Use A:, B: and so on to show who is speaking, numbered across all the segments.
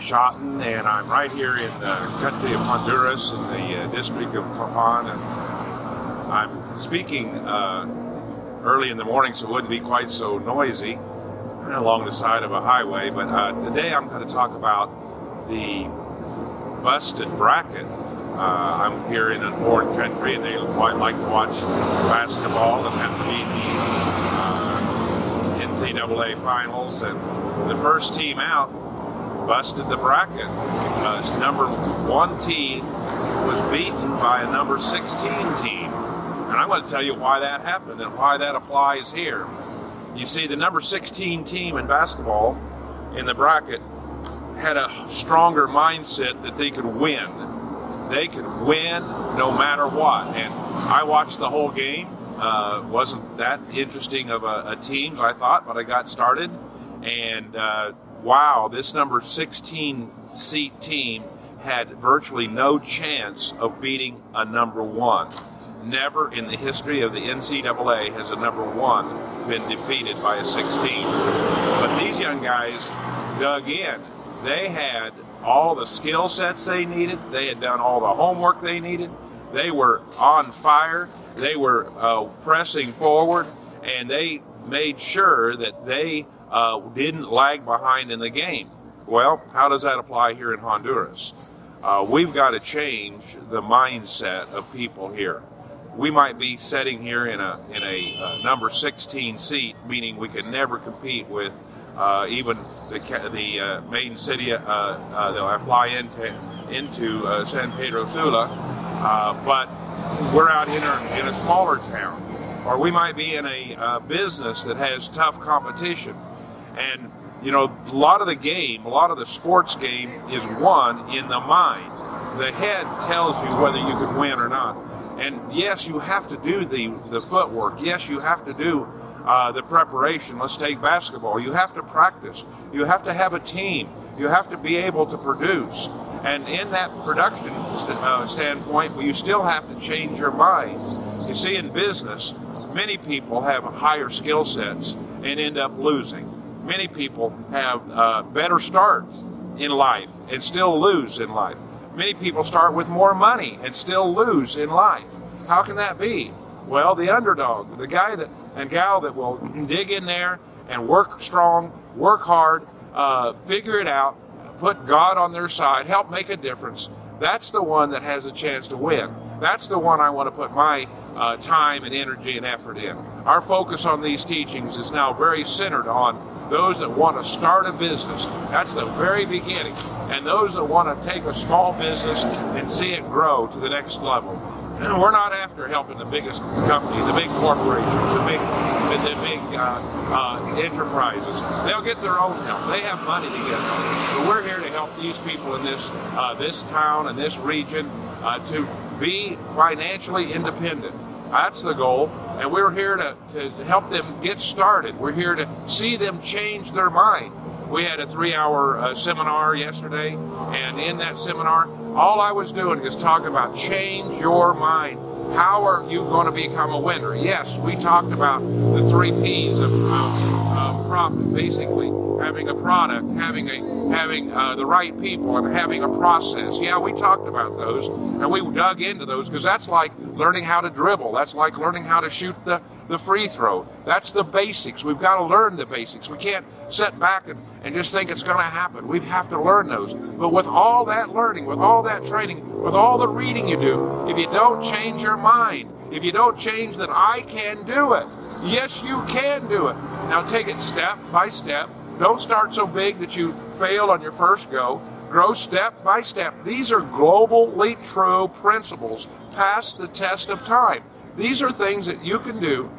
A: Schotten, and I'm right here in the country of Honduras in the uh, district of Papan. And I'm speaking uh, early in the morning so it wouldn't be quite so noisy along the side of a highway. But uh, today I'm going to talk about the busted bracket. Uh, I'm here in a foreign country and they quite like to watch basketball and have uh, NCAA finals. And the first team out busted the bracket. Uh, number one team was beaten by a number 16 team. And I'm going to tell you why that happened and why that applies here. You see, the number 16 team in basketball in the bracket had a stronger mindset that they could win. They could win no matter what. And I watched the whole game. Uh, wasn't that interesting of a, a I thought, but I got started. And uh, wow, this number 16 seat team had virtually no chance of beating a number one. Never in the history of the NCAA has a number one been defeated by a 16. But these young guys dug in. They had all the skill sets they needed, they had done all the homework they needed, they were on fire, they were uh, pressing forward, and they made sure that they uh, didn't lag behind in the game. Well, how does that apply here in Honduras? Uh, we've got to change the mindset of people here. We might be sitting here in a in a uh, number 16 seat, meaning we can never compete with uh, even the the uh, main city uh, uh, that I fly into into San Pedro Sula, but we're out in a, in a smaller town, or we might be in a business that has tough competition and, you know, a lot of the game, a lot of the sports game is won in the mind. The head tells you whether you can win or not. And yes, you have to do the, the footwork. Yes, you have to do uh, the preparation. Let's take basketball. You have to practice. You have to have a team. You have to be able to produce. And in that production st- uh, standpoint, you still have to change your mind. You see, in business, many people have higher skill sets and end up losing many people have uh, better start in life and still lose in life. Many people start with more money and still lose in life. How can that be? Well, the underdog, the guy that and gal that will dig in there and work strong, work hard, uh, figure it out, put God on their side, help make a difference. That's the one that has a chance to win. That's the one I want to put my uh, time and energy and effort in. Our focus on these teachings is now very centered on those that want to start a business. That's the very beginning. And those that want to take a small business and see it grow to the next level. We're not after helping the biggest company, the big corporations, the big, the big uh, uh, enterprises. They'll get their own help. They have money to get help. But we're here to help these people in this uh, this town and this region uh, to be financially independent. That's the goal. And we're here to, to help them get started. We're here to see them change their mind. We had a three hour uh, seminar yesterday, and in that seminar, all I was doing is talking about change your mind. How are you going to become a winner? Yes, we talked about the three P's of, of profit, basically having a product, having a having uh, the right people, and having a process. Yeah, we talked about those, and we dug into those because that's like learning how to dribble. That's like learning how to shoot the the free throw. That's the basics. We've got to learn the basics. We can't sit back and, and just think it's going to happen. We have to learn those. But with all that learning, with all that training, with all the reading you do, if you don't change your mind, if you don't change that I can do it, yes, you can do it. Now take it step by step don't start so big that you fail on your first go. Grow step by step. These are globally true principles passed the test of time. These are things that you can do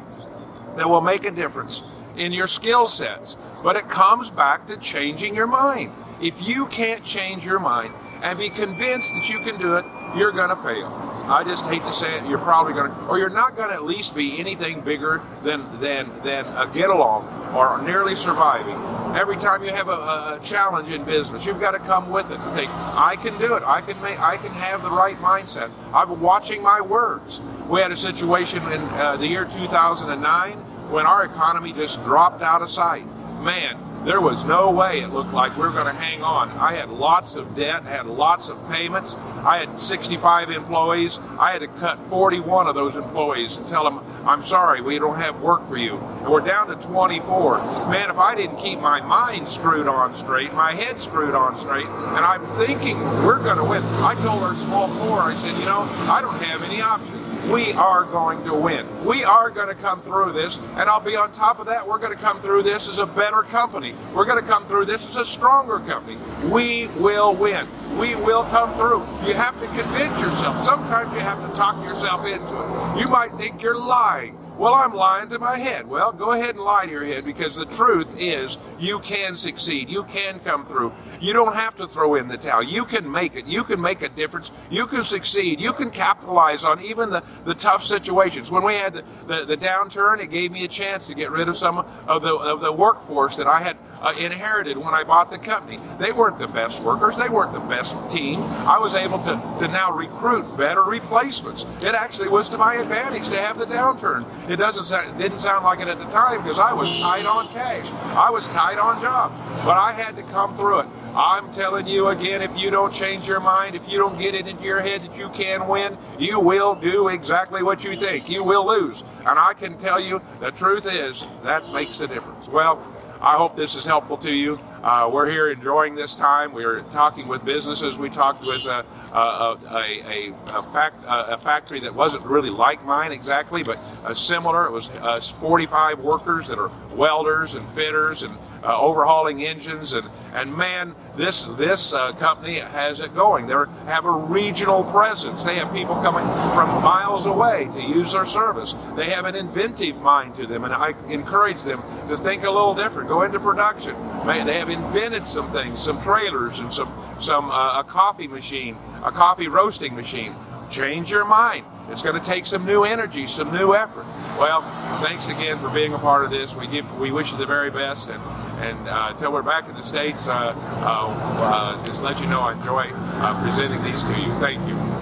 A: that will make a difference in your skill sets. But it comes back to changing your mind. If you can't change your mind and be convinced that you can do it, you're going to fail. I just hate to say it. You're probably going to, or you're not going to at least be anything bigger than than than a get along or nearly surviving. Every time you have a, a, challenge in business, you've got to come with it and think, I can do it. I can make. I can have the right mindset. I'm watching my words. We had a situation in uh, the year 2009 when our economy just dropped out of sight. Man, there was no way it looked like we were going to hang on. I had lots of debt, had lots of payments. I had 65 employees. I had to cut 41 of those employees and tell them, I'm sorry, we don't have work for you. And we're down to 24. Man, if I didn't keep my mind screwed on straight, my head screwed on straight, and I'm thinking we're going to win. I told our small core, I said, you know, I don't have any options we are going to win. We are going to come through this, and I'll be on top of that. We're going to come through this as a better company. We're going to come through this as a stronger company. We will win. We will come through. You have to convince yourself. Sometimes you have to talk yourself into it. You might think you're lying. Well, I'm lying to my head. Well, go ahead and lie to your head because the truth is you can succeed. You can come through. You don't have to throw in the towel. You can make it. You can make a difference. You can succeed. You can capitalize on even the, the tough situations. When we had the, the, the downturn, it gave me a chance to get rid of some of the, of the workforce that I had uh, inherited when I bought the company. They weren't the best workers. They weren't the best team. I was able to, to now recruit better replacements. It actually was to my advantage to have the downturn. It doesn't didn't sound like it at the time because I was tight on cash. I was tight on job, but I had to come through it. I'm telling you again, if you don't change your mind, if you don't get it into your head that you can win, you will do exactly what you think. You will lose. And I can tell you the truth is that makes a difference. Well, I hope this is helpful to you. Uh, we're here enjoying this time. We're talking with businesses. We talked with uh, uh, a, a, a, fact, a, factory that wasn't really like mine exactly, but similar. It was uh, 45 workers that are welders and fitters and uh, overhauling engines and and man this this uh, company has it going. They have a regional presence. They have people coming from miles away to use their service. They have an inventive mind to them and i encourage them to think a little different. Go into production. They have invented some things some trailers and some some uh, a coffee machine a coffee roasting machine change your mind it's going to take some new energy, some new effort. Well, thanks again for being a part of this. We give, we wish you the very best, and and uh, until we're back in the states, uh, uh, uh just let you know I enjoy uh, presenting these to you. Thank you.